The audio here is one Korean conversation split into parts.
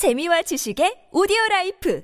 재미와 지식의 오디오 라이프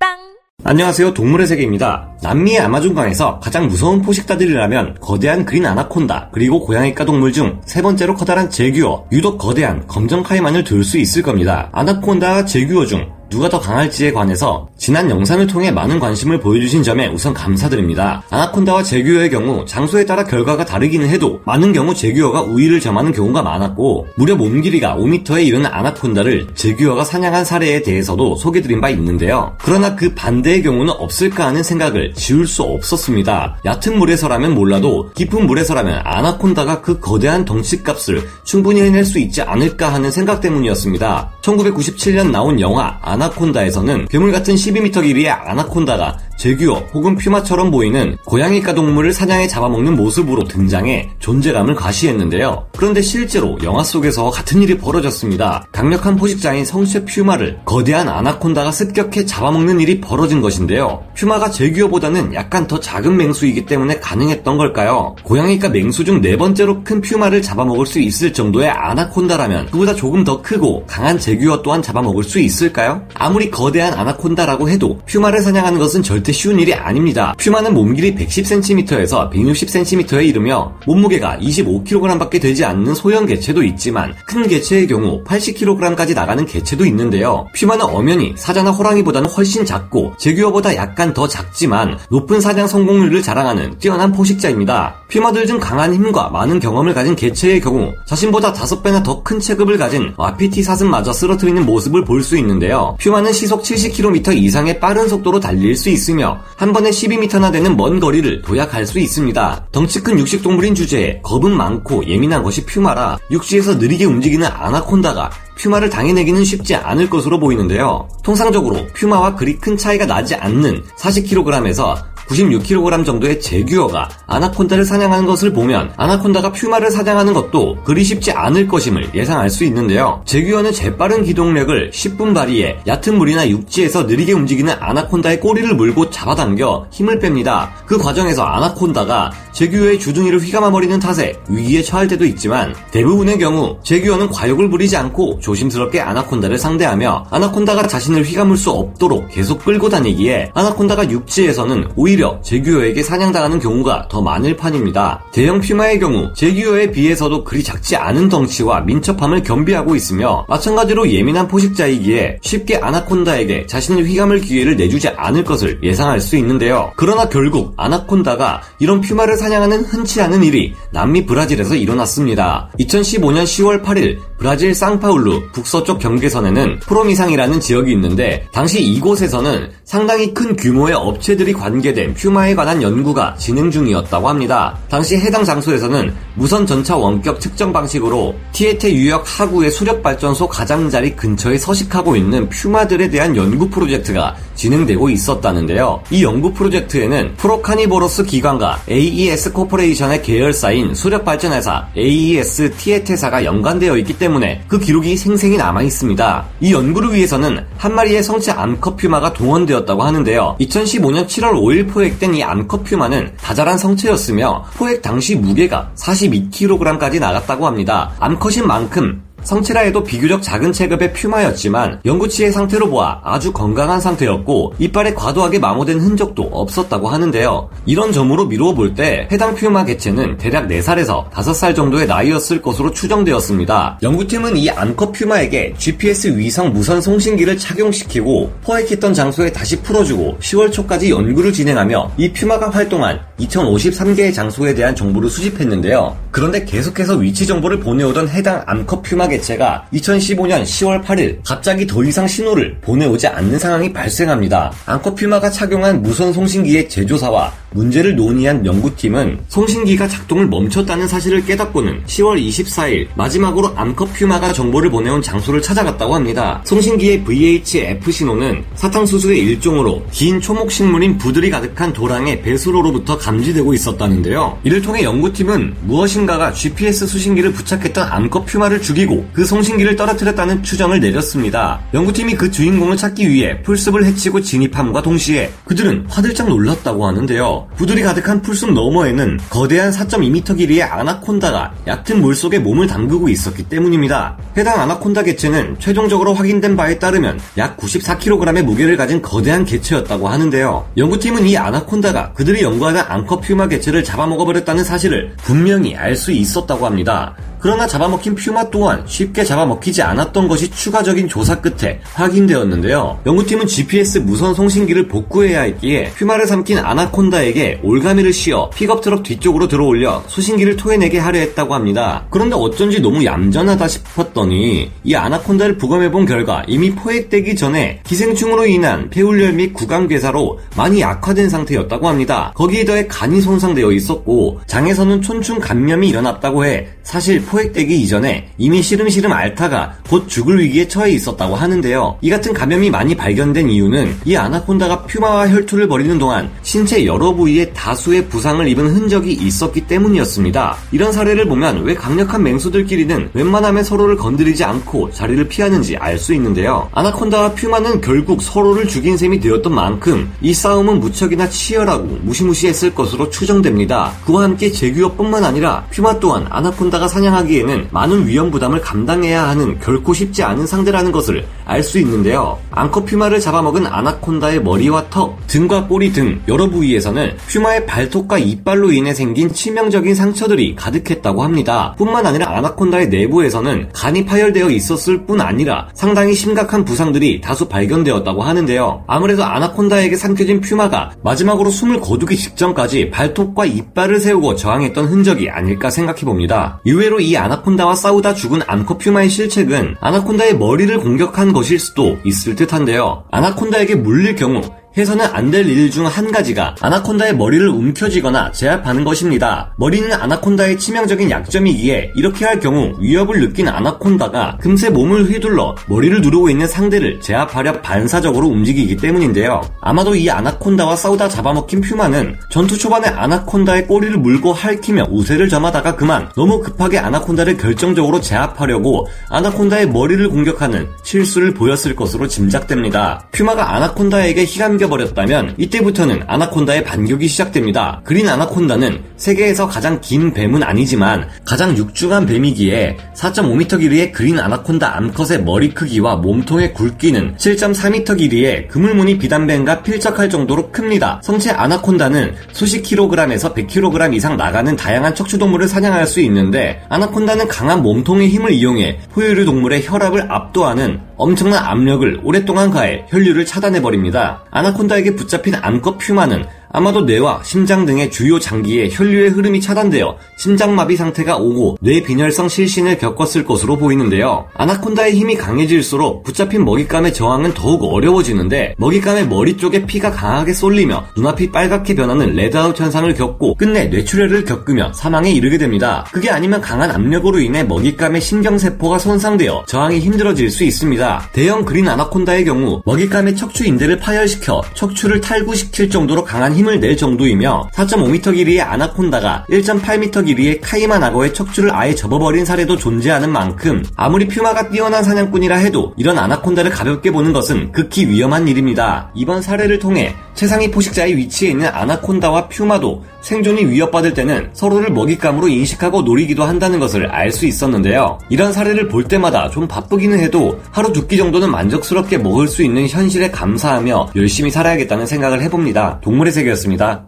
팝빵 안녕하세요. 동물의 세계입니다. 남미의 아마존강에서 가장 무서운 포식자들이라면 거대한 그린 아나콘다, 그리고 고양이과 동물 중 세 번째로 커다란 재규어, 유독 거대한 검정 카이만을 들 수 있을 겁니다. 아나콘다와 재규어 중 누가 더 강할지에 관해서 지난 영상을 통해 많은 관심을 보여주신 점에 우선 감사드립니다. 아나콘다와 재규어의 경우 장소에 따라 결과가 다르기는 해도 많은 경우 재규어가 우위를 점하는 경우가 많았고 무려 몸 길이가 5m에 이르는 아나콘다를 재규어가 사냥한 사례에 대해서도 소개드린 바 있는데요. 그러나 그 반대의 경우는 없을까 하는 생각을 지울 수 없었습니다. 얕은 물에서라면 몰라도 깊은 물에서라면 아나콘다가 그 거대한 덩치값을 충분히 해낼 수 있지 않을까 하는 생각 때문이었습니다. 1997년 나온 영화 아나콘다에서는 괴물 같은 12m 길이의 아나콘다가 제규어 혹은 퓨마처럼 보이는 고양이과 동물을 사냥해 잡아먹는 모습으로 등장해 존재감을 과시했는데요. 그런데 실제로 영화 속에서 같은 일이 벌어졌습니다. 강력한 포식자인 성체 퓨마를 거대한 아나콘다가 습격해 잡아먹는 일이 벌어진 것인데요. 퓨마가 제규어보다는 약간 더 작은 맹수이기 때문에 가능했던 걸까요? 고양이과 맹수 중 네 번째로 큰 퓨마를 잡아먹을 수 있을 정도의 아나콘다라면 그보다 조금 더 크고 강한 제규어 또한 잡아먹을 수 있을까요? 아무리 거대한 아나콘다라고 해도 퓨마를 사냥하는 것은 절대 쉬운 일이 아닙니다. 퓨마는 몸길이 110cm에서 160cm에 이르며 몸무게가 25kg밖에 되지 않는 소형 개체도 있지만 큰 개체의 경우 80kg까지 나가는 개체도 있는데요. 퓨마는 엄연히 사자나 호랑이보다는 훨씬 작고 제규어보다 약간 더 작지만 높은 사냥 성공률을 자랑하는 뛰어난 포식자입니다. 퓨마들 중 강한 힘과 많은 경험을 가진 개체의 경우 자신보다 5배나 더 큰 체급을 가진 와피티 사슴마저 쓰러뜨리는 모습을 볼 수 있는데요. 퓨마는 시속 70km 이상의 빠른 속도로 달릴 수 있으며 한 번에 12m나 되는 먼 거리를 도약할 수 있습니다. 덩치 큰 육식동물인 주제에 겁은 많고 예민한 것이 퓨마라 육지에서 느리게 움직이는 아나콘다가 퓨마를 당해내기는 쉽지 않을 것으로 보이는데요. 통상적으로 퓨마와 그리 큰 차이가 나지 않는 40kg에서 96kg 정도의 제규어가 아나콘다를 사냥하는 것을 보면 아나콘다가 퓨마를 사냥하는 것도 그리 쉽지 않을 것임을 예상할 수 있는데요. 제규어는 재빠른 기동력을 10분 발휘해 얕은 물이나 육지에서 느리게 움직이는 아나콘다의 꼬리를 물고 잡아당겨 힘을 뺍니다. 그 과정에서 아나콘다가 제규어의 주둥이를 휘감아버리는 탓에 위기에 처할 때도 있지만 대부분의 경우 제규어는 과욕을 부리지 않고 조심스럽게 아나콘다를 상대하며 아나콘다가 자신을 휘감을 수 없도록 계속 끌고 다니기에 아나콘다가 육지에서는 오히려 제규어에게 사냥당하는 경우가 더 많을 판입니다. 대형 퓨마의 경우 제규어에 비해서도 그리 작지 않은 덩치와 민첩함을 겸비하고 있으며 마찬가지로 예민한 포식자이기에 쉽게 아나콘다에게 자신을 휘감을 기회를 내주지 않을 것을 예상할 수 있는데요. 그러나 결국 아나콘다가 이런 퓨마를 사 냥하는 흔치 않은 일이 남미 브라질에서 일어났습니다. 2015년 10월 8일 브라질 상파울루 북서쪽 경계선에는 프로미상이라는 지역이 있는데 당시 이곳에서는 상당히 큰 규모의 업체들이 관계된 퓨마에 관한 연구가 진행 중이었다고 합니다. 당시 해당 장소에서는 무선 전차 원격 측정 방식으로 티에테 유역 하구의 수력 발전소 가장자리 근처에 서식하고 있는 퓨마들에 대한 연구 프로젝트가 진행되고 있었다는데요. 이 연구 프로젝트에는 프로카니보로스 기관과 AES 코퍼레이션의 계열사인 수력 발전회사 AES 티에테사가 연관되어 있기 때문에 그 기록이 생생히 남아 있습니다. 이 연구를 위해서는 한 마리의 성체 암컷 퓨마가 동원되었다고 하는데요. 2015년 7월 5일 포획된 이 암컷 퓨마는 다자란 성체였으며 포획 당시 무게가 42kg까지 나갔다고 합니다. 암컷인 만큼 성체라 해도 비교적 작은 체급의 퓨마였지만 영구치의 상태로 보아 아주 건강한 상태였고 이빨에 과도하게 마모된 흔적도 없었다고 하는데요. 이런 점으로 미루어 볼 때 해당 퓨마 개체는 대략 4살에서 5살 정도의 나이였을 것으로 추정되었습니다. 연구팀은 이 암컷 퓨마에게 GPS 위성 무선 송신기를 착용시키고 포획했던 장소에 다시 풀어주고 10월 초까지 연구를 진행하며 이 퓨마가 활동한 2053개의 장소에 대한 정보를 수집했는데요. 그런데 계속해서 위치 정보를 보내오던 해당 암컷 퓨마 개체가 2015년 10월 8일 갑자기 더 이상 신호를 보내오지 않는 상황이 발생합니다. 퓨마가 착용한 무선 송신기의 제조사와 문제를 논의한 연구팀은 송신기가 작동을 멈췄다는 사실을 깨닫고는 10월 24일 마지막으로 암컷 퓨마가 정보를 보내온 장소를 찾아갔다고 합니다. 송신기의 VHF 신호는 사탕수수의 일종으로 긴 초목식물인 부들이 가득한 도랑의 배수로로부터 감지되고 있었다는데요. 이를 통해 연구팀은 무엇인가가 GPS 수신기를 부착했던 암컷 퓨마를 죽이고 그 송신기를 떨어뜨렸다는 추정을 내렸습니다. 연구팀이 그 주인공을 찾기 위해 풀숲을 헤치고 진입함과 동시에 그들은 화들짝 놀랐다고 하는데요. 부들이 가득한 풀숲 너머에는 거대한 4.2m 길이의 아나콘다가 얕은 물속에 몸을 담그고 있었기 때문입니다. 해당 아나콘다 개체는 최종적으로 확인된 바에 따르면 약 94kg의 무게를 가진 거대한 개체였다고 하는데요. 연구팀은 이 아나콘다가 그들이 연구하는 앙커 퓨마 개체를 잡아먹어버렸다는 사실을 분명히 알 수 있었다고 합니다. 그러나 잡아먹힌 퓨마 또한 쉽게 잡아먹히지 않았던 것이 추가적인 조사 끝에 확인되었는데요. 연구팀은 GPS 무선 송신기를 복구해야 했기에 퓨마를 삼킨 아나콘다에게 올가미를 씌어 픽업트럭 뒤쪽으로 들어올려 수신기를 토해내게 하려 했다고 합니다. 그런데 어쩐지 너무 얌전하다 싶었더니 이 아나콘다를 부검해본 결과 이미 포획되기 전에 기생충으로 인한 폐울열 및 구강괴사로 많이 약화된 상태였다고 합니다. 거기에 더해 간이 손상되어 있었고 장에서는 촌충 감염이 일어났다고 해 사실 포획되기 이전에 이미 시름시름 앓다가 곧 죽을 위기에 처해 있었다고 하는데요. 이 같은 감염이 많이 발견된 이유는 이 아나콘다가 퓨마와 혈투를 벌이는 동안 신체 여러 부위에 다수의 부상을 입은 흔적이 있었기 때문이었습니다. 이런 사례를 보면 왜 강력한 맹수들끼리는 웬만하면 서로를 건드리지 않고 자리를 피하는지 알 수 있는데요. 아나콘다와 퓨마는 결국 서로를 죽인 셈이 되었던 만큼 이 싸움은 무척이나 치열하고 무시무시했을 것으로 추정됩니다. 그와 함께 제규어뿐만 아니라 퓨마 또한 아나콘다가 사냥 하기에는 많은 위험 부담을 감당해야 하는 결코 쉽지 않은 상대라는 것을 알 수 있는데요. 앙커 퓨마를 잡아먹은 아나콘다의 머리와 턱, 등과 꼬리 등 여러 부위에서는 퓨마의 발톱과 이빨로 인해 생긴 치명적인 상처들이 가득했다고 합니다. 뿐만 아니라 아나콘다의 내부에서는 간이 파열되어 있었을 뿐 아니라 상당히 심각한 부상들이 다수 발견되었다고 하는데요. 아무래도 아나콘다에게 삼켜진 퓨마가 마지막으로 숨을 거두기 직전까지 발톱과 이빨을 세우고 저항했던 흔적이 아닐까 생각해 봅니다. 의외로 이 아나콘다와 싸우다 죽은 앙커 퓨마의 실책은 아나콘다의 머리를 공격한 것일 수도 있을 듯한데요. 아나콘다에게 물릴 경우 해서는 안 될 일 중 한 가지가 아나콘다의 머리를 움켜쥐거나 제압하는 것입니다. 머리는 아나콘다의 치명적인 약점이기에 이렇게 할 경우 위협을 느낀 아나콘다가 금세 몸을 휘둘러 머리를 누르고 있는 상대를 제압하려 반사적으로 움직이기 때문인데요. 아마도 이 아나콘다와 싸우다 잡아먹힌 퓨마는 전투 초반에 아나콘다의 꼬리를 물고 핥히며 우세를 점하다가 그만 너무 급하게 아나콘다를 결정적으로 제압하려고 아나콘다의 머리를 공격하는 실수를 보였을 것으로 짐작됩니다. 퓨마가 아나콘다에게 희감 겨 버렸다면 이때부터는 아나콘다의 반격이 시작됩니다. 그린 아나콘다는 세계에서 가장 긴 뱀은 아니지만 가장 육중한 뱀이기에 4.5m 길이의 그린 아나콘다 암컷의 머리 크기와 몸통의 굵기는 7.4m 길이의 그물무늬 비단뱀과 필적할 정도로 큽니다. 성체 아나콘다는 수십 킬로그램에서 100kg 이상 나가는 다양한 척추동물을 사냥할 수 있는데 아나콘다는 강한 몸통의 힘을 이용해 포유류 동물의 혈압을 압도하는 엄청난 압력을 오랫동안 가해 혈류를 차단해버립니다. 아나콘다에게 붙잡힌 암컷 퓨마는 아마도 뇌와 심장 등의 주요 장기에 혈류의 흐름이 차단되어 심장마비 상태가 오고 뇌빈혈성 실신을 겪었을 것으로 보이는데요. 아나콘다의 힘이 강해질수록 붙잡힌 먹잇감의 저항은 더욱 어려워지는데 먹잇감의 머리 쪽에 피가 강하게 쏠리며 눈앞이 빨갛게 변하는 redout 현상을 겪고 끝내 뇌출혈을 겪으며 사망에 이르게 됩니다. 그게 아니면 강한 압력으로 인해 먹잇감의 신경세포가 손상되어 저항이 힘들어질 수 있습니다. 대형 그린 아나콘다의 경우 먹잇감의 척추 인대를 파열시켜 척추를 탈구시킬 정도로 강한 힘을 낼 정도이며 4.5m 길이의 아나콘다가 1.8m 길이의 카이만 악어의 척추를 아예 접어버린 사례도 존재하는 만큼 아무리 퓨마가 뛰어난 사냥꾼이라 해도 이런 아나콘다를 가볍게 보는 것은 극히 위험한 일입니다. 이번 사례를 통해 최상위 포식자의 위치에 있는 아나콘다와 퓨마도 생존이 위협받을 때는 서로를 먹잇감으로 인식하고 노리기도 한다는 것을 알 수 있었는데요. 이런 사례를 볼 때마다 좀 바쁘기는 해도 하루 두 끼 정도는 만족스럽게 먹을 수 있는 현실에 감사하며 열심히 살아야겠다는 생각을 해봅니다. 동물의 세계 였습니다.